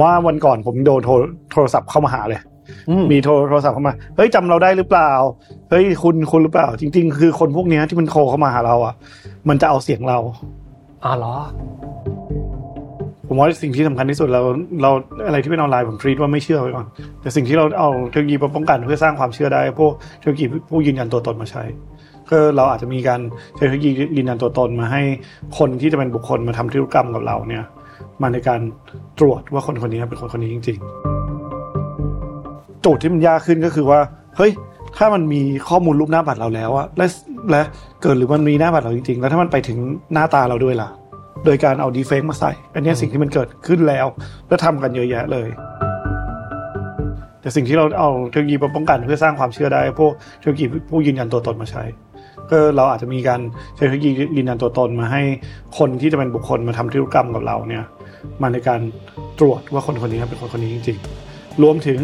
ว่าวันก่อนผมโดนโทรโทรศัพท์เข้ามาหาเลย มีโทรโทรศัพท์เข้ามาเฮ้ยจำเราได้หรือเปล่าเฮ้ยคุณคุณหรือเปล่า จริง ๆ คือคนพวกเนี้ยที่มันโทรเข้ามาหาเราอะ มันจะเอาเสียงเราอ๋อเหรอผมว่าสิ่งที่สำคัญที่สุดเราเราอะไรที่เป็นออนไลน์ผมทรีตว่าไม่เชื่อไว้ก่อนแต่สิ่งที่เราเอาเทคโนโลยีมาป้องกันเพื่อสร้างความเชื่อได้พวกเทคโนโลยีผู้ยืนยันตัวตนมาใช้ก็เราอาจจะมีการใช้เทคโนโลยียืนยันตัวตนมาให้คนที่จะเป็นบุคคลมาทำธุรกรรมกับเราเนี่ย มาในการตรวจว่าคนคนนี้เป็นคนคนนี้จริง ๆ โจทย์ที่มันยากขึ้นก็คือว่า เฮ้ย ถ้ามันมีข้อมูลรูปหน้าบัตรเราแล้วอะและและเกิดหรือมันมีหน้าบัตรเราจริง ๆ แล้วถ้ามันไปถึงหน้าตาเราด้วยล่ะ โดยการเอาดีเฟกมาใส่ อันนี้สิ่งที่มันเกิดขึ้นแล้ว แล้วทำกันเยอะแยะเลย แต่สิ่งที่เราเอาเทคโนโลยีมาป้องกันเพื่อสร้างความเชื่อได้พวกเทคโนโลยีผู้ยืนยันตัวตนมาใช้ก็เราอาจจะมีการใช้เทคโนโลยียืนยันตัวตนมาให้คนที่จะเป็นบุคคลมาทำธุรกรรมกับเราเนี่ย มาในการตรวจว่าคนคนนี้เป็นคนคนนี้จริงๆ รวมถึง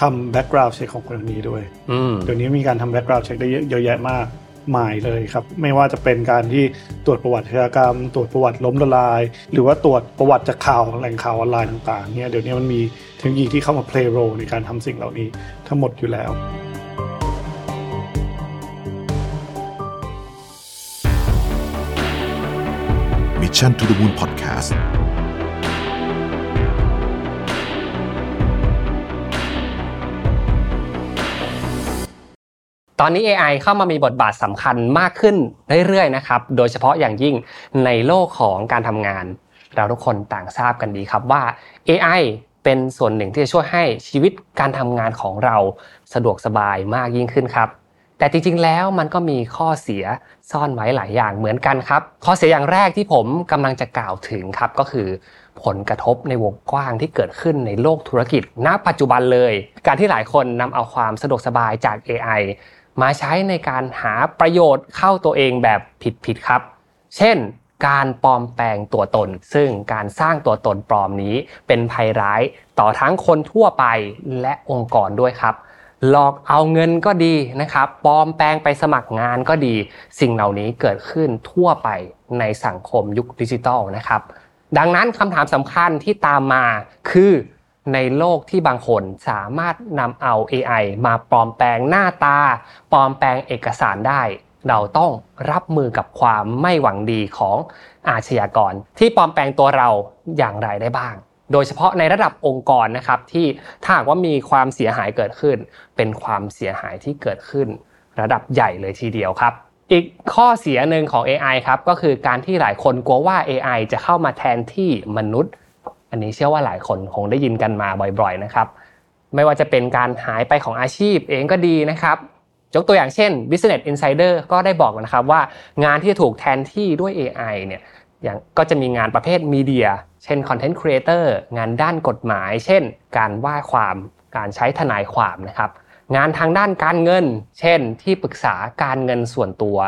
ทำ background check ของคนคนนี้ด้วยอืมเดี๋ยวนี้มีการทำ background check ได้เยอะเยอะแยะมากมายเลยครับ ไม่ว่าจะเป็นการที่ตรวจประวัติอาชญากรรม ตรวจประวัติล้มละลาย หรือว่าตรวจประวัติจากข่าวแหล่งข่าวออนไลน์ต่างๆเนี่ยเดี๋ยวนี้มันมีเทคโนโลยีที่เข้ามา play role ในการทำสิ่งเหล่านี้ทั้งหมดอยู่แล้ว Mission to the Moon Podcast ตอนนี้ AI เข้ามามีบทบาทสำคัญมากขึ้นเรื่อยๆนะครับ โดยเฉพาะอย่างยิ่งในโลกของการทำงาน เราทุกคนต่างทราบกันดีครับว่า AI เป็นส่วนหนึ่งที่จะช่วยให้ชีวิตการทำงานของเราสะดวกสบายมากยิ่งขึ้นครับ แต่จริงๆแล้วมันก็มีข้อเสียซ่อนไว้หลายอย่างเหมือนกันครับ ข้อเสียอย่างแรกที่ผมกำลังจะกล่าวถึงครับก็คือผลกระทบในวงกว้างที่เกิดขึ้นในโลกธุรกิจ ณ ปัจจุบันเลย การที่หลายคนนำเอาความสะดวกสบายจาก AI มาใช้ในการหาประโยชน์เข้าตัวเองแบบผิดๆครับ เช่น การปลอมแปลงตัวตน ซึ่งการสร้างตัวตนปลอมนี้เป็นภัยร้ายต่อทั้งคนทั่วไปและองค์กรด้วยครับ หลอกเอาเงินก็ดีนะครับ ปลอมแปลงไปสมัครงานก็ดี สิ่งเหล่านี้เกิดขึ้นทั่วไปในสังคมยุคดิจิทัลนะครับ ดังนั้นคำถามสำคัญที่ตามมาคือ ในโลกที่บางคนสามารถนำเอา AI มาปลอมแปลงหน้าตา ปลอมแปลงเอกสารได้ เราต้องรับมือกับความไม่หวังดีของอาชญากร ที่ปลอมแปลงตัวเราอย่างไรได้บ้าง โดยเฉพาะในระดับองค์กรนะครับที่ถ้าหากว่ามีความเสียหายเกิดขึ้น เป็นความเสียหายที่เกิดขึ้น ระดับใหญ่เลยทีเดียวครับอีกข้อเสียหนึ่งของ AI ครับก็คือการที่หลายคนกลัวว่า AI จะเข้ามาแทนที่มนุษย์ อันนี้เชื่อว่าหลายคนคงได้ยินกันมาบ่อยๆนะครับ ไม่ว่าจะเป็นการหายไปของอาชีพเองก็ดีนะครับยกตัวอย่างเช่น Business Insider ก็ได้บอกนะครับว่างานที่จะถูกแทนที่ด้วย AI เนี่ยอย่างก็จะมีงานประเภทมีเดีย เช่น Content Creator งานด้านกฎหมาย เช่น การว่าความการใช้ทนายความนะครับ งานทางด้านการเงิน เช่น ที่ปรึกษาการเงินส่วนตัว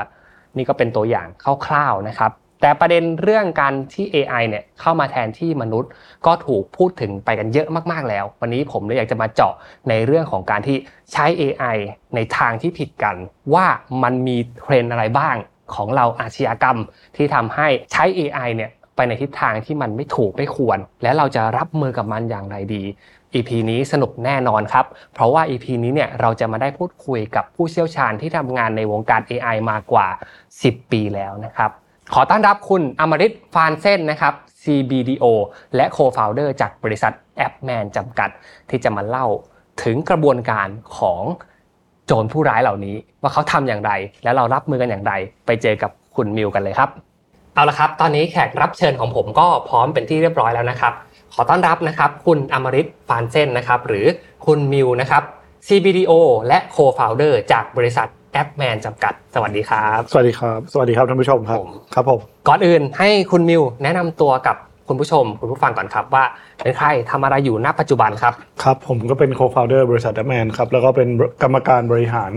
นี่ก็เป็นตัวอย่างคร่าวๆนะครับ แต่ประเด็นเรื่องการที่ AI เนี่ยเข้ามาแทนที่มนุษย์ ก็ถูกพูดถึงไปกันเยอะมากๆแล้ว วันนี้ผมเลยอยากจะมาเจาะในเรื่องของการที่ใช้ AI ในทางที่ผิดกัน ว่ามันมีเทรนอะไรบ้างของเราอาชญากรรมที่ทำให้ใช้ AI เนี่ยไปในทิศทางที่มันไม่ถูกไม่ควร และเราจะรับมือกับมันอย่างไรดี EP นี้สนุกแน่นอนครับ เพราะว่า EP นี้เนี่ยเราจะมาได้พูดคุยกับผู้เชี่ยวชาญที่ทำงานในวงการ AI มากว่า 10 ปีแล้วนะครับ ขอต้อนรับคุณอมริตฟานเซนนะครับ CBDO และ Co-founder จากบริษัท AppMan จำกัด ที่จะมาเล่าถึงกระบวนการของโจรผู้ร้ายเหล่านี้ ว่าเขาทำอย่างไร และเรารับมือกันอย่างไร ไปเจอกับคุณมิวกันเลยครับ เอาละครับ ตอนนี้แขกรับเชิญของผมก็พร้อมเป็นที่เรียบร้อยแล้วนะครับ ขอต้อนรับนะครับ คุณอมริตฟานเซนนะครับ หรือคุณมิวนะครับ CBDO และ Co-founder จากบริษัท AppMan จำกัด สวัสดีครับ สวัสดีครับ สวัสดีครับท่านผู้ชมครับผมครับผม ก่อนอื่นให้คุณมิวแนะนำตัวกับคุณผู้ชม คุณผู้ฟังก่อนครับว่าเป็นใครทำอะไรอยู่ณปัจจุบันครับ ครับ ผมก็เป็น co-founder บริษัท a แมนครับ แล้วก็เป็นกรรมการบริหาร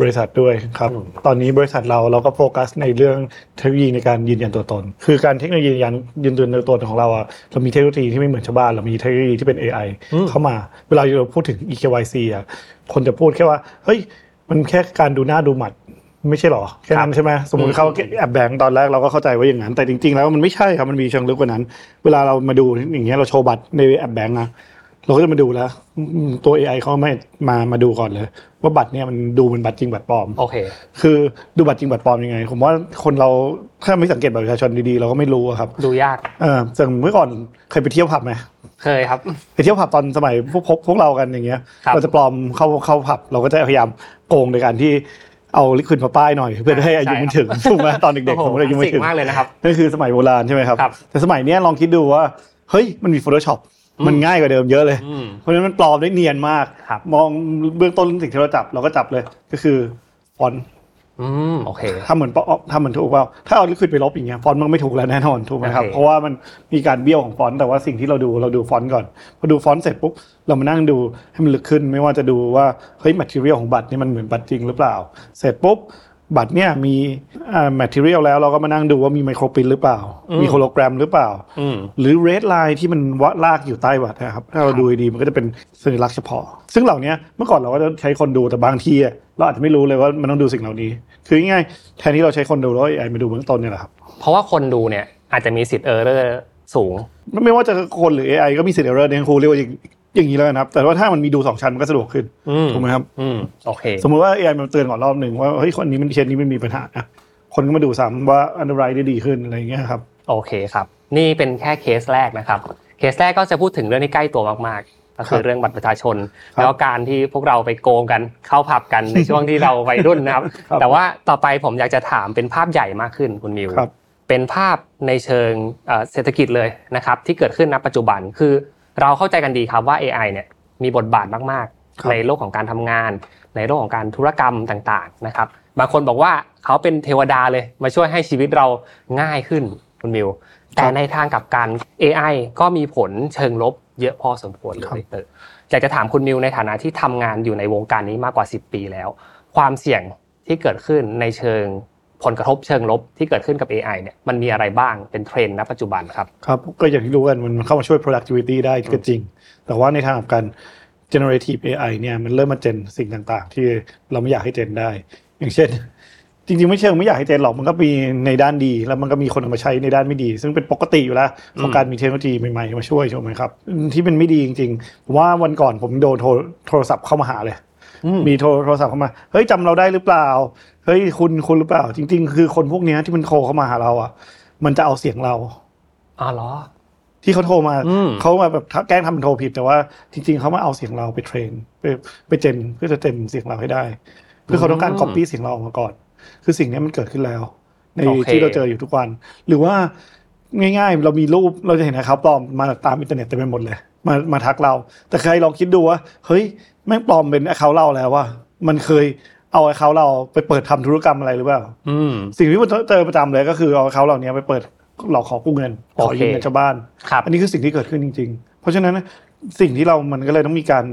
บริษัทด้วยครับอืมตอนนี้บริษัทเราเราก็โฟกัสในเรื่องเทคโนโลยีในการยืนยันตัวตน คือการเทคโนโลยียืนยันยืนยันตัวตนของเราอะเรามีเทคโนโลยีที่ไม่เหมือนชาวบ้าน เรามีเทคโนโลยีที่เป็น AI เข้ามา เวลาเราพูดถึง EKYC อะคนจะพูดแค่ว่า เฮ้ย มันแค่การดูหน้าดูหมัด ไม่ใช่หรอแค่นั้นใช่ไหมสมมติเขาแอบแบงตอนแรกเราก็เข้าใจว่าอย่างนั้น แต่จริง ๆ แล้วมันไม่ใช่ครับมันมีเชิงลึกกว่านั้น เวลาเรามาดูอย่างเงี้ยเราโชว์บัตรในแอบแบงนะเราก็จะมาดูแล้วอืมตัว AI เขาไม่มามาดูก่อนเลย ว่าบัตรเนี่ยมันดูเป็นบัตรจริงบัตรปลอมโอเค คือดูบัตรจริงบัตรปลอมยังไง ผมว่าคนเราถ้าไม่สังเกตบัตรประชาชนดีๆ เราก็ไม่รู้อะครับ ดูยากเอออย่างเมื่อก่อนเคยไปเที่ยวผับไหม เคยครับไปเที่ยวผับตอนสมัยพวกพวกพวกเรากันอย่างเงี้ยครับเราจะปลอมเข้าเข้าผับเราก็จะพยายามโกงในการที่เอาลิควิดมาป้ายหน่อยเพื่อให้อายุมันถึงถูกไหมตอนเด็กๆสมมติอายุไม่สิ่ถึงมากเลยนะครับนั่นคือสมัยโบราณใช่ไหมครับครับแต่สมัยเนี้ยลองคิดดูว่าเฮ้ยมันมี Photoshop มันง่ายกว่าเดิมเยอะเลยอืมเพราะฉะนั้นมันปลอมได้เนียนมากครับมองเบื้องต้นสิ่งที่เราจับเราก็จับเลย ก็คือฟอนต์ อืมโอเคทำเหมือนปอทำเหมือนถูกเปล่าถ้าเอา liquid ไปลบอย่างเงี้ยฟอนต์มันไม่ถูกแล้วแน่นอนถูกไหมครับโอเคเพราะว่ามันมีการเบี้ยวของฟอนต์แต่ว่าสิ่งที่เราดูเราดูฟอนต์ก่อนพอดูฟอนต์เสร็จปุ๊บเรามานั่งดูให้มันลึกขึ้นไม่ว่าจะดูว่าเฮ้ย material ของบัตรนี่มันเหมือนบัตรจริงหรือเปล่า เสร็จปุ๊บ บัตรเนี่ยมีอ่า material แล้วเราก็มานั่งดูว่ามี microprint หรือเปล่า มีโฮโลแกรมหรือเปล่าอืมหรือ red line ที่มันวะลากอยู่ใต้บัตรนะครับ ถ้าเราดูดีๆมันก็จะเป็นสัญลักษณ์เฉพาะ ซึ่งเหล่านี้เมื่อก่อนเราก็จะใช้คนดูแต่บางทีอะเราอาจจะไม่รู้เลยว่ามันต้องดูสิ่งเหล่านี้ คือง่ายๆแทนที่เราใช้คนดูแล้วไอ้มาดูเบื้องต้นเนี่ยแหละครับ เพราะว่าคนดูเนี่ยอาจจะมีสิทธิ์ error สูง ไม่ว่าจะคนหรือ AI ก็มีสิทธิ์ error ในครูเรียกว่า อย่างอย่างนี้แล้วกันครับ แต่ว่าถ้ามันมีดูสองชั้นมันก็สะดวกขึ้นอืมถูกไหมครับอืมโอเค สมมุติว่า AI มันเตือนก่อนรอบหนึ่งว่าเฮ้ยคนนี้มันเคสนี้มันมีปัญหานะคนก็มาดูซ้ำว่าอันตรายได้ดีขึ้นอะไรอย่างเงี้ยครับ โอเคครับ นี่เป็นแค่เคสแรกนะครับ เคสแรกก็จะพูดถึงเรื่องที่ใกล้ตัวมากๆ ก็คือครับเรื่องบัตรประชาชนครับแล้วก็การที่พวกเราไปโกงกันเข้าผับกันในช่วงที่เราวัยรุ่นนะครับครับแต่ว่าต่อไปผมอยากจะถามเป็นภาพใหญ่มากขึ้นคุณมิวครับเป็นภาพในเชิงเอ่อเศรษฐกิจเลยนะครับที่เกิดขึ้นณปัจจุบันคือ เราเข้าใจกันดีครับว่า AI เนี่ยมีบทบาทมากครับๆในโลกของการทำงาน ในโลกของการธุรกรรมต่างๆนะครับบางคนบอกว่าเขาเป็นเทวดาเลยมาช่วยให้ชีวิตเราง่ายขึ้นคุณมิวแต่ในทางกลับกัน AI ก็มีผลเชิงลบเยอะพอสมควรเลครับยเอออยากจะถามคุณมิวในฐานะที่ทำงานอยู่ในวงการนี้มากกว่า 10 ปีแล้ว ความเสี่ยงที่เกิดขึ้นในเชิง ผลกระทบเชิงลบที่เกิดขึ้นกับ AI เนี่ยมันมีอะไรบ้างเป็นเทรนด์ณปัจจุบันครับครับ ก็อย่างที่รู้กันมันเข้ามาช่วย productivity ได้ก็จริง แต่ว่าในทางกลับกัน generative AI เนี่ยมันเริ่มมาเจนสิ่งต่างๆ ที่เราไม่อยากให้เจนได้ อย่างเช่น จริงๆ ไม่เชิงไม่อยากให้เจนหรอกมันก็มีในด้านดี แล้วมันก็มีคนเอามาใช้ในด้านไม่ดี ซึ่งเป็นปกติอยู่แล้วของการมีเทคโนโลยีใหม่ๆมาช่วยใช่ไหมครับที่เป็นไม่ดีจริงๆว่าวันก่อนผมโดนโทรโทรศัพท์เข้ามาหาเลย มีโทรโทรศัพท์เข้ามา เฮ้ยจำเราได้หรือเปล่า เฮ้ยคุณคุณหรือเปล่า จริง ๆ คือคนพวกเนี้ยที่มันโทรเข้ามาหาเราอะ มันจะเอาเสียงเราอ๋อเหรอ ที่เขาโทรมาอืมเขามาแบบแกล้งทำเป็นโทรผิด แต่ว่าจริง ๆเขามาเอาเสียงเราไปเทรน ไปไปเจนเพื่อจะเจนเสียงเราให้ได้ เพื่อเขาต้องการก๊อปปี้เสียงเราออกมาก่อน คือสิ่งเนี้ยมันเกิดขึ้นแล้ว ในโอเคที่เราเจออยู่ทุกวัน หรือว่าง่าย ๆ เรามีรูปเราจะเห็นนะครับปลอมมาตามอินเทอร์เน็ตเต็มไปหมดเลย มามาทักเรา แต่ใครลองคิดดูว่า เฮ้ย แม่งปลอมเป็นเขาเราแล้วว่า มันเคยเอาเขาเราไปเปิดทำธุรกรรมอะไรหรือเปล่าอืมสิ่งที่มันเจอประจำเลยก็คือเอาเขาเหล่านี้ไปเปิดหลอกขอกู้เงินขอโอเคยืมเงินชาวบ้านครับอันนี้คือสิ่งที่เกิดขึ้นจริง ๆ เพราะฉะนั้นสิ่งที่เรามันก็เลยต้องมีการ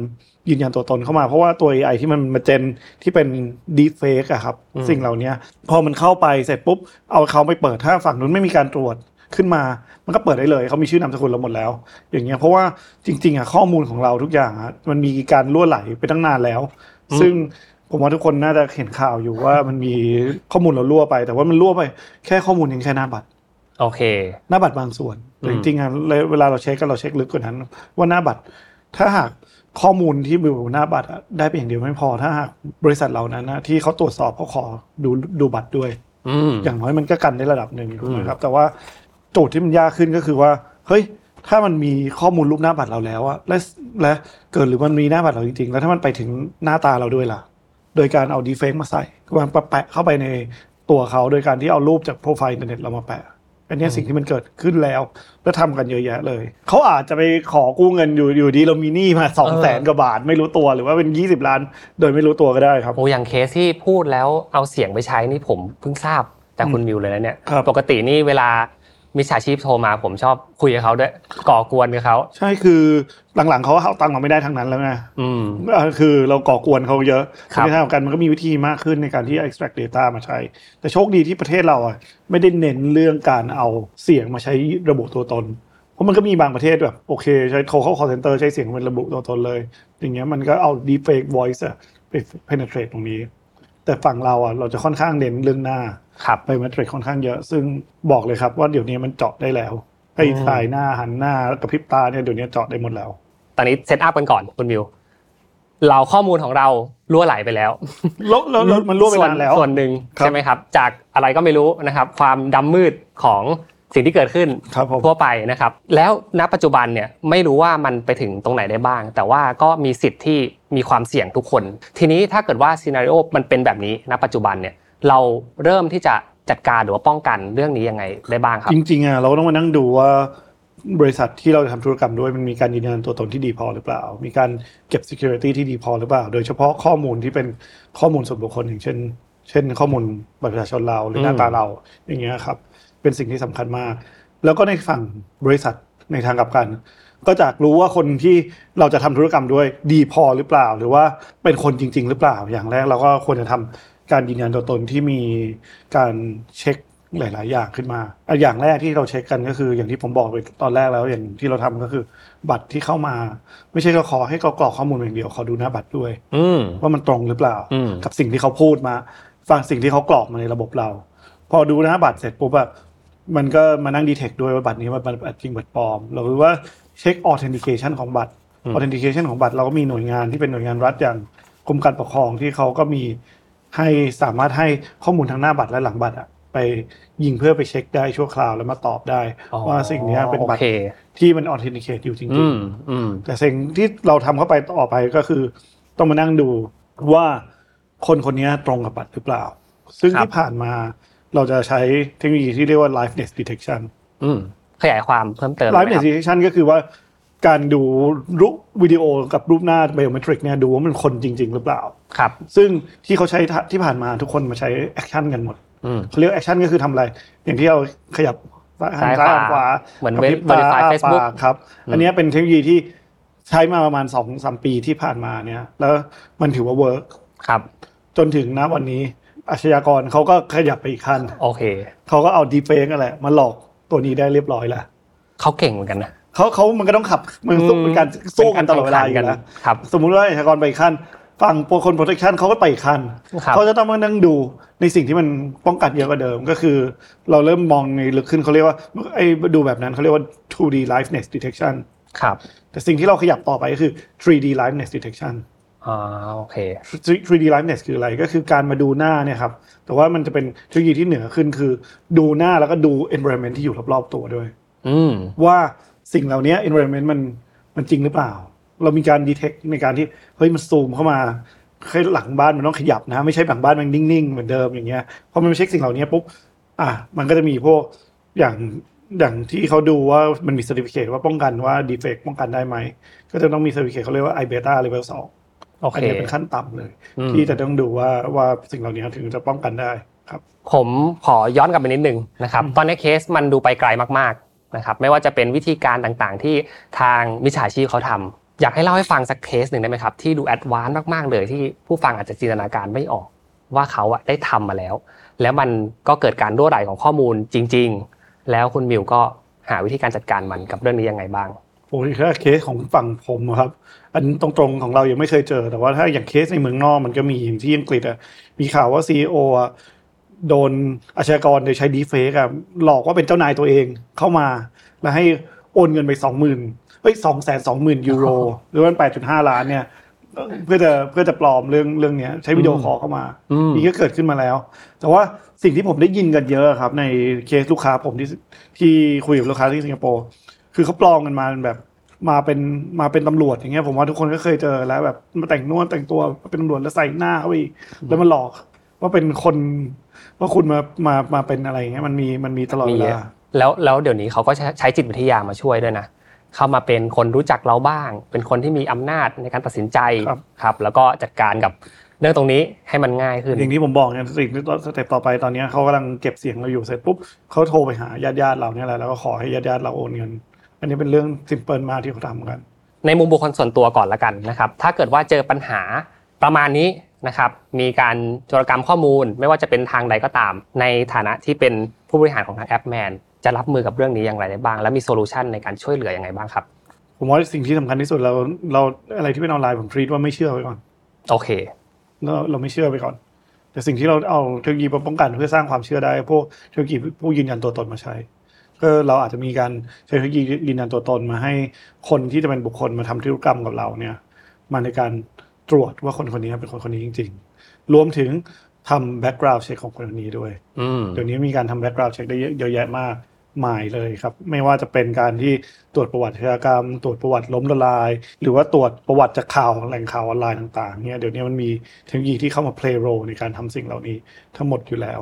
ยืนยันตัวตนเข้ามา เพราะว่าตัว AI ที่มันมาเจนที่เป็น deep fake อะครับอืมสิ่งเหล่านี้พอมันเข้าไปเสร็จปุ๊บเอาเขาไปเปิดถ้าฝั่งนู้นไม่มีการตรวจ ขึ้นมา มันก็เปิดได้เลยเขามีชื่อนามสกุลเราหมดแล้ว อย่างเงี้ยเพราะว่าจริง ๆอะข้อมูลของเราทุกอย่างอะมันมีการล่วไหลไปตั้งนานแล้ว ซึ่งผมว่าทุกคนน่าจะเห็นข่าวอยู่ว่ามันมีข้อมูลเราล่วไป แต่ว่ามันล่วไปแค่ข้อมูลยังแค่หน้าบัตรโอเค หน้าบัตรบางส่วนแต่อืจมริงๆอะเลยเวลาเราเช็คกันเราเช็คลึกกว่านั้น ว่าหน้าบัตร ถ้าหากข้อมูลที่อยู่หน้าบัตรอะได้เป็นอย่างเดียวไม่พอถ้าหากบริษัทเหล่านั้นนะที่เขาตรวจสอบเขาขอดูดูบัตรด้วยอืมอย่างน้อยมันก็กันได้ระดับหนึ่งถูกไหมอืมครับแต่ว่า โจทย์ที่มันยากขึ้นก็คือว่า เฮ้ย ถ้ามันมีข้อมูลรูปหน้าบัตรเราแล้วอะและและเกิดหรือมันมีหน้าบัตรเราจริงๆ แล้วถ้ามันไปถึงหน้าตาเราด้วยล่ะ โดยการเอาดีเฟกมาใส่มันแปะเข้าไปในตัวเขาโดยการที่เอารูปจากโปรไฟล์อินเทอร์เน็ตเรามาแปะอันเนี้ยสิ่งที่มันเกิดขึ้นแล้วแล้วทำกันเยอะแยะเลย เขาอาจจะไปขอกู้เงินอยู่อยู่ดีเรามีหนี้มาสองแสนกว่าบาทไม่รู้ตัวหรือว่าเป็นยี่สิบล้าน โดยไม่รู้ตัวก็ได้ครับโอ้อย่างเคสที่พูดแล้วเอาเสียงไปใช้นี่ผมเพิ่งทราบจากคุณมิวเลยนะเนี่ยครับปกตินี่เวลา มิจฉาชีพโทรมาผมชอบคุยกับเขาด้วยก่อกวนกับเขาใช่คือหลังๆเขาเอาตังค์เราไม่ได้ทั้งนั้นแล้วไงอืมเอ่อคือเราก่อกวนเขาเยอะครับในทางเดียวกันมันก็มีวิธีมากขึ้นในการที่ extract data มาใช้ แต่โชคดีที่ประเทศเราอะไม่ได้เน้นเรื่องการเอาเสียงมาใช้ระบุตัวตน เพราะมันก็มีบางประเทศแบบโอเคใช้โทรเข้า call center ใช้เสียงเป็นระบุตัวตนเลย อย่างเงี้ยมันก็เอา deepfake voice อะไป penetrate ตรงนี้แแต่ฝั่งเราอะเราจะค่อนข้างเน้นเรื่องหน้า ครับไบโอเมตริกค่อนข้างเยอะ ซึ่งบอกเลยครับว่าเดี๋ยวนี้มันเจาะได้แล้วให้อืมถ่ายหน้าหันหน้ากระพริบตาเนี่ยเดี๋ยวนี้เจาะได้หมดแล้ว ตอนนี้ set up กันก่อนคุณมิวเราข้อมูลของเรารั่วไหลไปแล้วแล้วแล้วแล้วมันรั่วไปส่นานแล้วส่วนหนึ่งครับใช่ไหมครับ จากอะไรก็ไม่รู้นะครับ ความดำมืดของสิ่งที่เกิดขึ้นครับผมทั่วไปนะครับ แล้วณปัจจุบันเนี่ยไม่รู้ว่ามันไปถึงตรงไหนได้บ้าง แต่ว่าก็มีสิทธิ์ที่มีความเสี่ยงทุกคน ทีนี้ถ้าเกิดว่า scenario มันเป็นแบบนี้ณปัจจุบันเนี่ย เราเริ่มที่จะจัดการหรือว่าป้องกันเรื่องนี้ยังไงได้บ้างครับ จริงๆอะเราต้องมานั่งดูว่าบริษัทที่เราจะทำธุรกรรมด้วยมันมีการยืนยันตัวตนที่ดีพอหรือเปล่า มีการเก็บ security ที่ดีพอหรือเปล่า โดยเฉพาะข้อมูลที่เป็นข้อมูลส่วนบุคคลอย่างเช่น เช่น ข้อมูลบัตรประชาชนเราหรือหน้าตาเราอย่างเงี้ยครับ เป็นสิ่งที่สำคัญมาก แล้วก็ในฝั่งบริษัทในทางกลับกัน ก็จะรู้ว่าคนที่เราจะทำธุรกรรมด้วยดีพอหรือเปล่า หรือว่าเป็นคนจริง ๆ หรือเปล่า อย่างแรกเราก็ควรจะทำ การยืนยันตัวตนที่มีการเช็คหลาย ๆ อย่างขึ้นมาอะอย่างแรกที่เราเช็คกันก็คือ อย่างที่ผมบอกไปตอนแรกแล้วอย่างที่เราทำก็คือ บัตรที่เข้ามา ไม่ใช่เราขอให้เขากรอกข้อมูลอย่างเดียวขอดูหน้าบัตรด้วย อืม ว่ามันตรงหรือเปล่า อืม กับสิ่งที่เขาพูดมา ฟังสิ่งที่เขากรอกมาในระบบเรา พอดูหน้าบัตรเสร็จปุ๊บแบบมันก็มานั่งดีเทคด้วยว่าบัตรนี้มันบัตรจริงบัตรปลอม เราหรือว่าเช็ค authentication ของบัตร authentication ของบัตรเราก็มีหน่วยงานที่เป็นหน่วยงานรัฐอย่างกรมการปกครองที่เขาก็มี ให้สามารถให้ข้อมูลทางหน้าบัตรและหลังบัตรอะไปยิงเพื่อไปเช็คได้ชั่วคราวแล้วมาตอบได้ ว่าสิ่งเนี้ยเป็นบัตโอรเคที่มัน authenticate อยู่จริอืงมๆอืมแต่สิ่งที่เราทำเข้าไปต่อไปก็คือ ต้องมานั่งดูว่าคนคนนี้ตรงกับบัตรหรือเปล่า ซึ่งครับที่ผ่านมาเราจะใช้เทคโนโลยีที่เรียกว่า liveness detection อืมขยายความเพิ่มเติม liveness ไหมครับ detection ก็คือว่าการดูรูปวิดีโอกับรูปหน้า biometric เนี่ยดูว่ามันคนจริง ๆ หรือเปล่า ครับซึ่งที่เขาใช้ที่ผ่านมาทุกคนมาใช้ action กันหมดอืมเขาเรียก action ก็คือทำอะไร อย่างที่เราขยับหันซ้ายหันขวาเหมือนกระพริบตา verify อ้า Facebook ปากครับ อันเนี้ยเป็นเทคโนโลยีที่ใช้มาประมาณสองสามปีที่ผ่านมาเนี่ย แล้วมันถือว่าเวิร์กครับ จนถึงณวันนี้อาชญากรเขาก็ขยับไปอีกขั้นโอเคเขาก็เอาดีเฟกนั่นแหละมาหลอกตัวนี้ได้เรียบร้อยแล้วเขาเก่งเหมือนกันนะเขาเขามันก็ต้องขับมันสู้เป็นการสู้กันตลอดเวลาอยู่แล้วครับสมมุติว่าอาชญากรไปอีกขั้น ฝั่งโปรคน protection เขาก็ไปอีกขั้นครับเขาจะต้องมานั่งดูในสิ่งที่มันป้องกันเยอะกว่าเดิมก็คือ เราเริ่มมองในลึกขึ้นเขาเรียกว่าไอ้ดูแบบนั้นเขาเรียกว่า 2D liveness detection ครับ แต่สิ่งที่เราขยับต่อไปก็คือ 3D liveness detection อ่าโอเค 3D liveness คืออะไรก็คือการมาดูหน้าเนี่ยครับ แต่ว่ามันจะเป็นเทคโนโลยีที่เหนือขึ้นคือ ดูหน้าแล้วก็ดู environment ที่อยู่รอบๆตัวด้วยอืมว่าสิ่งเหล่านี้ environment มันมันจริงหรือเปล่า เรามีการ detect ในการที่เฮ้ยมันซูมเข้ามาเฮ้ยหลังบ้านมันต้องขยับนะ ไม่ใช่หลังบ้านมันนิ่งๆเหมือนเดิมอย่างเงี้ยพอมันมาเช็คสิ่งเหล่านี้ปุ๊บอะมันก็จะมีพวกอย่างอย่างที่เขาดูว่ามันมี certificate ว่าป้องกันว่า defect ป้องกันได้ไหม ก็จะต้องมี certificate เขาเรียกว่า iBeta level สองโอเคอันนี้เป็นขั้นต่ำเลยอืมที่จะต้องดูว่าว่าสิ่งเหล่านี้ถึงจะป้องกันได้ครับ ผมขอย้อนกลับไปนิดนึงนะครับ ตอนนี้เคสมันดูไปไกลมากๆนะครับไม่ว่าจะเป็นวิธีการต่างๆที่ทางมิจฉาชีพเขาทำ อยากให้เล่าให้ฟังสักเคสหนึ่งได้ไหมครับ ที่ดู advance มากๆเลยที่ผู้ฟังอาจจะจินตนาการไม่ออกว่าเขาอะได้ทำมาแล้ว แล้วมันก็เกิดการรั่วไหลของข้อมูลจริง ๆ แล้วคุณมิวก็หาวิธีการจัดการมันกับเรื่องนี้ยังไงบ้างโอ้ยถ้าเคสของฝั่งผมครับอันตรงๆของเรายังไม่เคยเจอ แต่ว่าถ้าอย่างเคสในเมืองนอกมันก็มีอย่างที่อังกฤษอะมีข่าวว่า CEO อะโดนอาชญากรโดยใช้ deepfake อะหลอกว่าเป็นเจ้านายตัวเองเข้ามา แล้วให้โอนเงินไปสองหมื่น เฮ้ยสองแสนสองหมื่นยูโรหรือว่าแปดจุดห้าล้านเนี่ยเพื่อจะเพื่อจะปลอมเรื่องเรื่องเนี้ยใช้ video call เข้ามาอืมนี่ก็เกิดขึ้นมาแล้ว แต่ว่าสิ่งที่ผมได้ยินกันเยอะครับ ในเคสลูกค้าผมที่ที่คุยกับลูกค้าที่สิงคโปร์คือเขาปลอมกันมาแบบมาเป็นมาเป็นตำรวจอย่างเงี้ยผมว่าทุกคนก็เคยเจอแล้วแบบมาแต่งนวดแต่งตัวเป็นตำรวจแล้วใส่หน้าเข้าไปอีกแล้วมาหลอกว่าเป็นคนว่าคุณมามามาเป็นอะไรอย่างเงี้ยมันมีมันมีตลอดมีเวเยลาอะแล้วแล้วเดี๋ยวนี้เขาก็ใช้ใช้จิตวิทยามาช่วยด้วยนะ เข้ามาเป็นคนรู้จักเราบ้าง เป็นคนที่มีอำนาจในการตัดสินใจครับครับ แล้วก็จัดการกับเรื่องตรงนี้ให้มันง่ายขึ้น อย่างที่ผมบอกเนี่ยสิ่งที่ step ต่อไปตอนเนี้ยเขากำลังเก็บเสียงเราอยู่เสร็จปุ๊บเขาโทรไปหาญาติญาติๆเราเนี่ยแหละแล้วก็ขอให้ญาติญาติๆเราโอนเงิน อันนี้เป็นเรื่อง simple มากที่เขาทำกัน ในมุมบุคคลส่วนตัวก่อนละกันนะครับ ถ้าเกิดว่าเจอปัญหาประมาณนี้นะครับมีการโจรกรรมข้อมูล ไม่ว่าจะเป็นทางใดก็ตาม ในฐานะที่เป็นผู้บริหารของทาง AppMan จะรับมือกับเรื่องนี้อย่างไรได้บ้าง และมี solution ในการช่วยเหลือยังไงบ้างครับ ผมว่าสิ่งที่สำคัญที่สุดเราเราอะไรที่เป็นออนไลน์ผม treat ว่าไม่เชื่อไปก่อน โอเคเราเราไม่เชื่อไปก่อน แต่สิ่งที่เราเอาเทคโนโลยีมาป้องกันเพื่อสร้างความเชื่อได้พวกเทคโนโลยีผู้ยืนยันตัวตนมาใช้ก็เราอาจจะมีการใช้เทคโนโลยียืนยันตัวตนมาให้คนที่จะเป็นบุคคลมาทำธุรกรรมกับเราเนี่ยมาในการตรวจว่าคนคนนี้เป็นคนคนนี้จริง ๆ รวมถึง ทำ background check ของคนคนนี้ด้วยอืมเดี๋ยวนี้มีการทำ background check ได้เยอะเยอะแยะมากมายเลยครับ ไม่ว่าจะเป็นการที่ตรวจประวัติอาชญากรรม ตรวจประวัติล้มละลาย หรือว่าตรวจประวัติจากข่าวแหล่งข่าวออนไลน์ต่างๆเนี่ยเดี๋ยวนี้มันมีเทคโนโลยีที่เข้ามา play role ในการทำสิ่งเหล่านี้ทั้งหมดอยู่แล้ว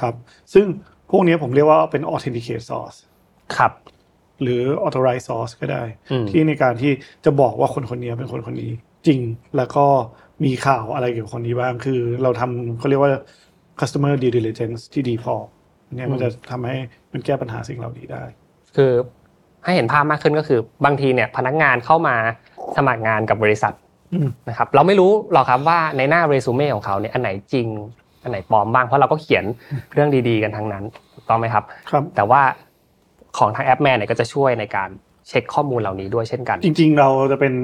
ครับ ซึ่งพวกนี้ผมเรียกว่าเป็น authenticate source ครับหรือ authorized source ก็ได้อืมที่ในการที่จะบอกว่าคนคนนี้เป็นคนคนนี้ จริงแล้วก็ มีข่าวอะไรเกี่ยวกับคนนี้บ้าง คือเราทำเขาเรียกว่า customer due diligence ที่ดีพอเนี่ยมันจะทำให้มันแก้ปัญหาสิ่งเหล่านี้ได้ คือให้เห็นภาพมากขึ้นก็คือบางทีเนี่ยพนักงานเข้ามาสมัครงานกับบริษัทอืมนะครับเราไม่รู้หรอกครับว่าในหน้าเรซูเม่ของเขาเนี่ยอันไหนจริง อันไหนปลอมบ้างเพราะเราก็เขียนเรื่องดีๆกันทั้งนั้นถูกต้องไหมครับครับ แต่ว่าของทางแอปแมนเนี่ยก็จะช่วยในการเช็คข้อมูลเหล่านี้ด้วยเช่นกัน จริง ๆ เราจะเป็น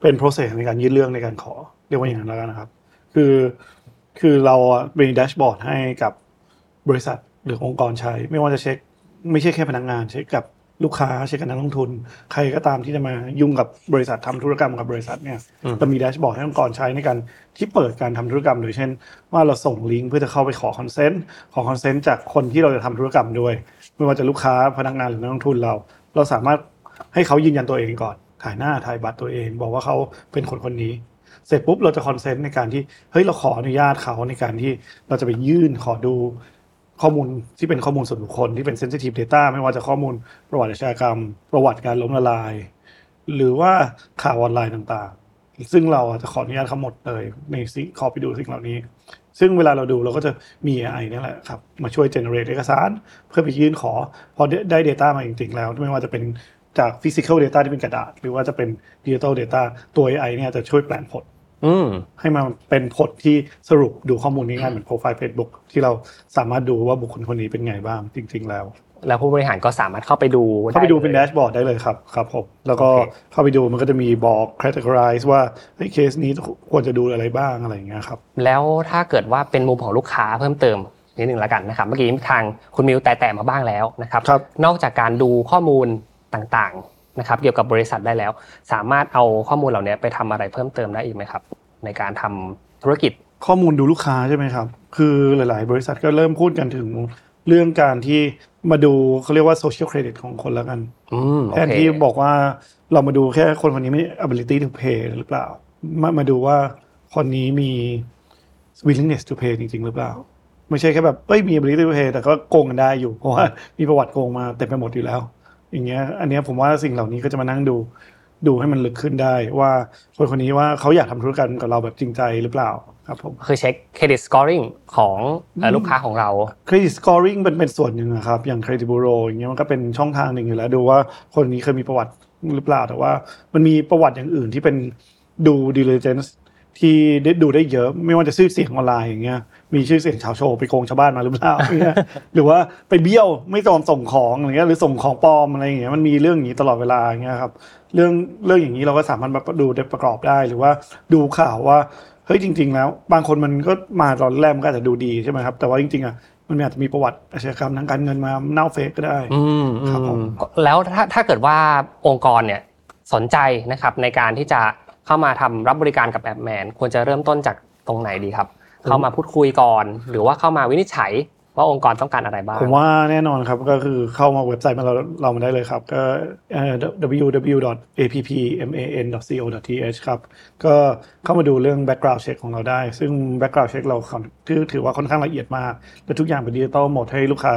เป็น process ในการยื่นเรื่องในการขอ เรียกว่าอย่างนั้นแล้วกันนะครับ คือคือเราอะมี dashboard ให้กับบริษัทหรือองค์กรใช้ ไม่ว่าจะเช็ค ไม่ใช่แค่พนักงานเช็คกับลูกค้าเช็คกับนักลงทุน ใครก็ตามที่จะมายุ่งกับบริษัททำธุรกรรมกับบริษัทเนี่ยอืมเรามี dashboard ให้องค์กรใช้ในการที่เปิดการทำธุรกรรมโดยเช่น ว่าเราส่งลิงก์เพื่อจะเข้าไปขอ consent ขอ consent จากคนที่เราจะทำธุรกรรมด้วย ไม่ว่าจะลูกค้าพนักงานหรือนักลงทุนเรา เราสามารถให้เขายืนยันตัวเองก่อน ถ่ายหน้าถ่ายบัตรตัวเอง บอกว่าเขาเป็นคนคนนี้ เสร็จปุ๊บเราจะคอนเซนต์ในการที่เฮ้ยเราขออนุญาตเขาในการที่เราจะไปยื่นขอดูข้อมูลที่เป็นข้อมูลส่วนบุคคลที่เป็น sensitive data ไม่ว่าจะข้อมูลประวัติอาชญากรรม ประวัติการล้มละลาย หรือว่าข่าวออนไลน์ต่างๆ ซึ่งเราจะขออนุญาตเขาหมดเลยในสิขอไปดูสิ่งเหล่านี้ ซึ่งเวลาเราดูเราก็จะมี AI นี่แหละครับ มาช่วย generate เอกสาร เพื่อไปยื่นขอ พอได้ Data มาจริงๆแล้ว ไม่ว่าจะเป็น จาก physical data ที่เป็นกระดาษ หรือว่าจะเป็น digital data ตัว AI เนี่ยจะช่วยแปลงผลอืมให้มันเป็นผลที่สรุปดูข้อมูลง่ายๆเหมือนโปรไฟล์ Facebook ที่เราสามารถดูว่าบุคคลคนนี้เป็นไงบ้างจริง ๆ แล้ว แล้วผู้บริหารก็สามารถเข้าไปดูเข้าไปดูเป็นแดลยชบอร์ดได้เลยครับครับผมแล้วก็โอเคเข้าไปดูมันก็จะมีบอก categorize ว่าเฮ้ยเคสนี้ควรจะดูอะไรบ้างอะไรอย่างเงี้ยครับแล้วถ้าเกิดว่าเป็นมุมของลูกค้าเพิ่มเติมนิดหนึ่งแล้วกันนะครับเมื่อกี้ทางคุณมิวแต่แต่มาบ้างแล้วนะครับครับนอกจากการดูข้อมูล ต่างๆนะครับเกี่ยวกับบริษัทได้แล้ว สามารถเอาข้อมูลเหล่านี้ไปทำอะไรเพิ่มเติมได้อีกไหมครับ ในการทำธุรกิจข้อมูลดูลูกค้าใช่ไหมครับ คือหลาย ๆ บริษัทก็เริ่มพูดกันถึงเรื่องการที่มาดูเขาเรียกว่า social credit ของคนแล้วกันอืมโอแทนเคที่บอกว่าเรามาดูแค่คนคนนี้มี ability to pay หรือเปล่า มามาดูว่าคนนี้มี willingness to pay จริง ๆ หรือเปล่า ไม่ใช่แค่แบบเอ้ยมี ability to pay แต่ก็โกงกันได้อยู่ เพราะว่ามีประวัติโกงมาเต็มไปหมดอยู่แล้ว อย่างเงี้ย อันเนี้ยผมว่าสิ่งเหล่านี้ก็จะมานั่งดูดูให้มันลึกขึ้นได้ว่าคนคนนี้ว่าเขาอยากทำธุรกรรมกับเราแบบจริงใจหรือเปล่าครับผมคือเช็คเครดิตสกอริงของเอ่อลูกค้าของเราเครดิตสกอริงเป็นเป็นส่วนหนึ่งนะครับอย่างเครดิตบูโรอย่างเงี้ยมันก็เป็นช่องทางหนึ่งอยู่แล้ว ดูว่าคนนี้เคยมีประวัติหรือเปล่าแต่ว่า มันมีประวัติอย่างอื่นที่เป็นดู diligence ที่ได้ดูได้เยอะ ไม่ว่าจะชื่อเสียงออนไลน์อย่างเงี้ย มีชื่อเสียงชาวโชว์ไปโกงชาวบ้านมาหรือเปล่าอย่างเงี้ยหรือว่าไปเบี้ยวไม่ยอมส่งของอะไรเงี้ยหรือส่งของปลอมอะไรอย่างเงี้ยมันมีเรื่องอย่างนี้ตลอดเวลาอย่างเงี้ยครับเรื่องเรื่องอย่างนี้เราก็สามารถมาดูได้ประกอบได้หรือว่าดูข่าวว่าเฮ้ยจริง ๆ แล้ว บางคนมันก็มาตอนแรกมันก็อาจจะดูดีใช่ไหมครับแต่ว่าจริงๆอะมันอาจจะมีประวัติอาชญากรรมทางการเงินมาเน่าเฟกก็ได้อืมครับผมอืมแล้วถ้าถ้าเกิดว่าองค์กรเนี่ยสนใจนะครับในการที่จะเข้ามาทำรับบริการกับแอปแมนควรจะเริ่มต้นจากตรงไหนดีครับ เข้ามาพูดคุยก่อน หรือว่าเข้ามาวินิจฉัยว่าองค์กรต้องการอะไรบ้าง ผมว่าแน่นอนครับก็คือเข้ามาเว็บไซต์มาเราเรามาได้เลยครับก็ www.appman.co.th ครับก็เข้ามาดูเรื่อง background check ของเราได้ ซึ่ง background check เราถือถือว่าค่อนข้างละเอียดมากและทุกอย่างเป็นดิจิตอลหมดให้ลูกค้า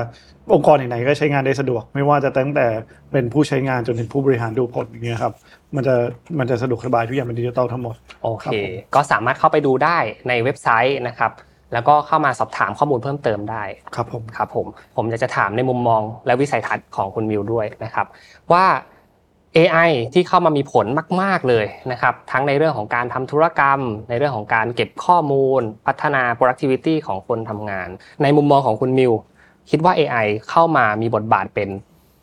องค์กรไหนๆก็ใช้งานได้สะดวก ไม่ว่าจะตั้งแต่เป็นผู้ใช้งานจนถึงผู้บริหารดูผลอย่างเงี้ยครับมันจะมันจะสะดวกสบายทุกอย่างเป็นดิจิตอลทั้งหมดโอเคครับผมก็สามารถเข้าไปดูได้ในเว็บไซต์นะครับแล้วก็เข้ามาสอบถามข้อมูลเพิ่มเติมได้ครับผมครับผมผมอยากจะถามในมุมมองและวิสัยทัศน์ของคุณมิวด้วยนะครับ ว่า AI ที่เข้ามามีผลมาก ๆเลยนะครับทั้งในเรื่องของการทำธุรกรรม ในเรื่องของการเก็บข้อมูล พัฒนา productivity ของคนทำงาน ในมุมมองของคุณมิว คิดว่า AI เข้ามามีบทบาทเป็น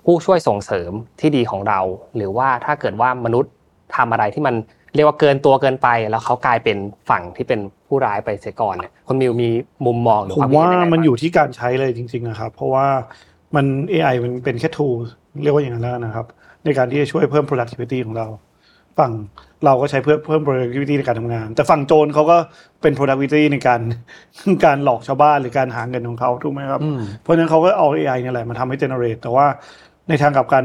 ผู้ช่วยส่งเสริมที่ดีของเรา หรือว่าถ้าเกิดว่ามนุษย์ทำอะไรที่มันเรียกว่าเกินตัวเกินไป แล้วเขากลายเป็นฝั่งที่เป็นผู้ร้ายไปเสียก่อนเนี่ยคุณมิวมีมุมมองหรือผมความคิดว่ามันอยู่ที่การใช้เลยจริงๆนะครับ เพราะว่ามัน AI มันเป็นแค่ tool เรียกว่าอย่างนั้นแล้วนะครับ ในการที่จะช่วยเพิ่ม productivity ของเรา ฝั่งเราก็ใช้เพื่อเพิ่ม productivity ในการทำงาน แต่ฝั่งโจรเขาก็เป็น productivity ในการการหลอกชาวบ้านหรือการหาเงินของเขาถูกไหมครับอืมเพราะฉะนั้นเขาก็เอา AI เนี่ยแหละมาทำให้ generate แต่ว่าในทางกลับกัน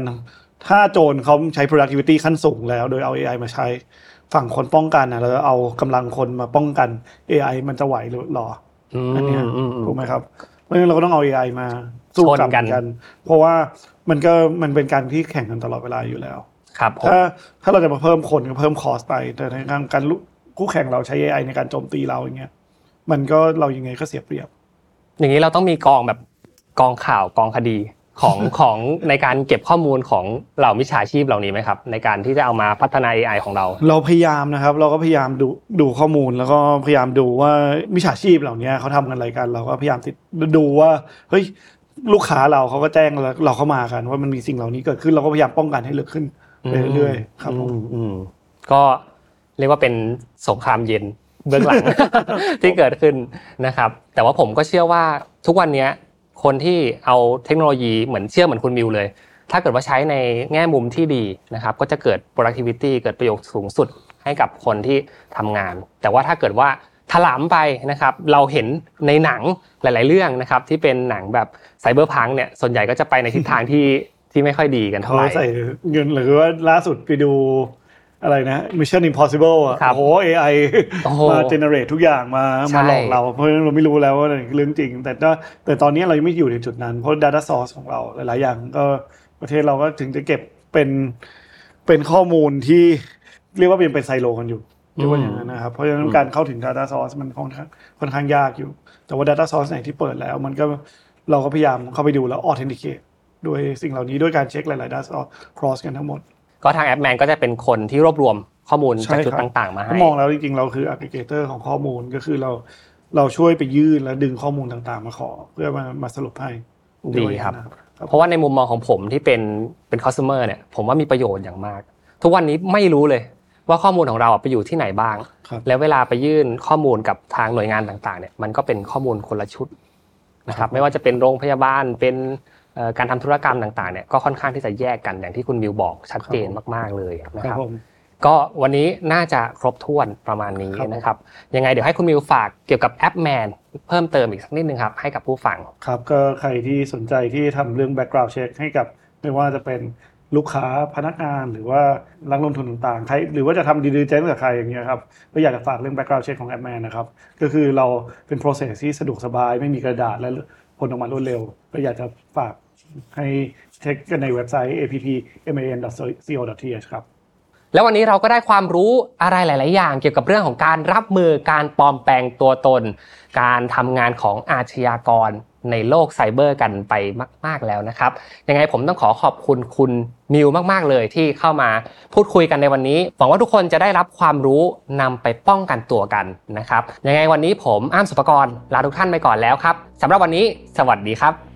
ถ้าโจรเขาใช้ productivity ขั้นสูงแล้ว โดยเอา AI มาใช้ฝั่งคนป้องกันนะแล้วเอากำลังคนมาป้องกัน AI มันจะไหวหรือหรออืมอันเนี้ยอืมอืมถูกไหมครับ เพราะฉะนั้นเราก็ต้องเอา AI มาสู้กลับชนกันกัน เพราะว่ามันก็มันเป็นการที่แข่งกันตลอดเวลาอยู่แล้ว ครับผมถ้าถ้าเราจะมาเพิ่มคนก็เพิ่มคอสไป แต่ในทางการลุคู่แข่งเราใช้ AI ในการโจมตีเราอย่างเงี้ยมันก็เรายังไงก็เสียเปรียบ อย่างนี้เราต้องมีกองแบบกองข่าวกองคดีของของในการเก็บข้อมูลของเหล่ามิจฉาชีพเหล่านี้ไหมครับ ในการที่จะเอามาพัฒนา AI ของเรา เราพยายามนะครับ เราก็พยายามดูดูข้อมูลแล้วก็พยายามดูว่ามิจฉาชีพเหล่านี้เขาทำกันอะไรกัน เราก็พยายามติดดูว่าเฮ้ยลูกค้าเราเขาก็แจ้งเราเราเข้ามากัน ว่ามันมีสิ่งเหล่านี้เกิดขึ้นเราก็พยายามป้องกันให้เลือกขึ้นไป เรื่อยๆครับผมอือืมก็เรียกว่าเป็นสงครามเย็นเบื้องหลังที่เกิดขึ้นนะครับ แต่ว่าผมก็เชื่อว่าทุกวันเนี้ยคนที่เอาเทคโนโลยีเหมือนเชื่อเหมือนคุณมิวเลย ถ้าเกิดว่าใช้ในแง่มุมที่ดีนะครับ ก็จะเกิด productivity เกิดประโยชน์สูงสุดให้กับคนที่ทำงาน แต่ว่าถ้าเกิดว่าถลำไปนะครับ เราเห็นในหนังหลาย ๆ เรื่องนะครับ ที่เป็นหนังแบบไซเบอร์พังเนี่ยส่วนใหญ่ก็จะไปในทิศทางที่ ที่ไม่ค่อยดีกันเขาเท่าไหร่ใส่เงินหรือว่าล่าสุดไปดูอะไรนะ Mission Impossible อะครับโอ้โห AI โอ้โหมา generate ทุกอย่างมาใช่มาหลอกเรา เพราะฉะนั้นเราไม่รู้แล้วว่าอะไรคือเรื่องจริง แต่ถ้าแต่ตอนนี้เรายังไม่อยู่ในจุดนั้น เพราะ data source ของเราหลาย ๆ อย่างก็ประเทศเราก็ถึงจะเก็บเป็นเป็นข้อมูลที่เรียกว่าเป็นเป็นไซโลกันอยู่เรียกว่าอย่างนั้นนะครับ เพราะฉะนั้นการเข้าถึง data source มันค่อนข้างค่อนข้างยากอยู่ แต่ว่า data source ไหนที่เปิดแล้ว มันก็เราก็พยายามเข้าไปดูแล้ว authenticate ด้วยสิ่งเหล่านี้ด้วยการเช็คหลายๆ data source cross กันทั้งหมด ก็ทางแอปแมนก็จะเป็นคนที่รวบรวมข้อมูลใช่จากจุดครับต่าง ๆ มาให้ถ้ามองแล้วจริงๆ เราคือ aggregator ของข้อมูลก็คือเราเราช่วยไปยื่นแล้วดึงข้อมูลต่างๆ มาขอ เพื่อมามาสรุปให้ดีครับนะเพราะว่าในมุมมองของผมที่เป็นเป็น customer เนี่ยผมว่ามีประโยชน์อย่างมาก ทุกวันนี้ไม่รู้เลยว่าข้อมูลของเราอะไปอยู่ที่ไหนบ้างครับแล้วเวลาไปยื่นข้อมูลกับทางหน่วยงานต่างๆเนี่ยมันก็เป็นข้อมูลคนละชุดนะครับไม่ว่าจะเป็นโรงพยาบาลเป็นเอ่อ การทำธุรกรรมต่างๆเนี่ยก็ค่อนข้างที่จะแยกกันอย่างที่คุณมิวบอกชัดเจนมากๆเลยนะคครัรับบผมก็วันนี้น่าจะครบถ้วนประมาณนี้ครับผมนะครับยังไงเดี๋ยวให้คุณมิวฝากเกี่ยวกับแอปแมนเพิ่มเติมอีกสักนิดนึงครับให้กับผู้ฟังครับก็ใครที่สนใจที่ทำเรื่อง background check ให้กับไม่ว่าจะเป็นลูกค้าพนักงานหรือว่านักลงทุนต่างๆใครหรือว่าจะทำดีดีเจนกับใครอย่างเงี้ยครับก็อยากจะฝากเรื่อง background check ของ AppMan นะครับก็คือเราเป็น process ที่สะดวกสบายไม่มีกระดาษและผลออกมารวดเร็ว ก็อยากจะฝาก ให้เช็คกันในเว็บไซต์ appman.co.th ครับแล้ววันนี้เราก็ได้ความรู้อะไรหลาย ๆ อย่าง เกี่ยวกับเรื่องของการรับมือการปลอมแปลงตัวตน การทำงานของอาชญากรในโลกไซเบอร์กันไปมาก ๆ แล้วนะครับ ยังไงผมต้องขอขอบคุณคุณมิวมาก ๆ เลยที่เข้ามาพูดคุยกันในวันนี้ หวังว่าทุกคนจะได้รับความรู้นำไปป้องกันตัวกันนะครับ ยังไงวันนี้ผมอ้ามสุภกรลาทุกท่านไปก่อนแล้วครับสำหรับวันนี้ สวัสดีครับ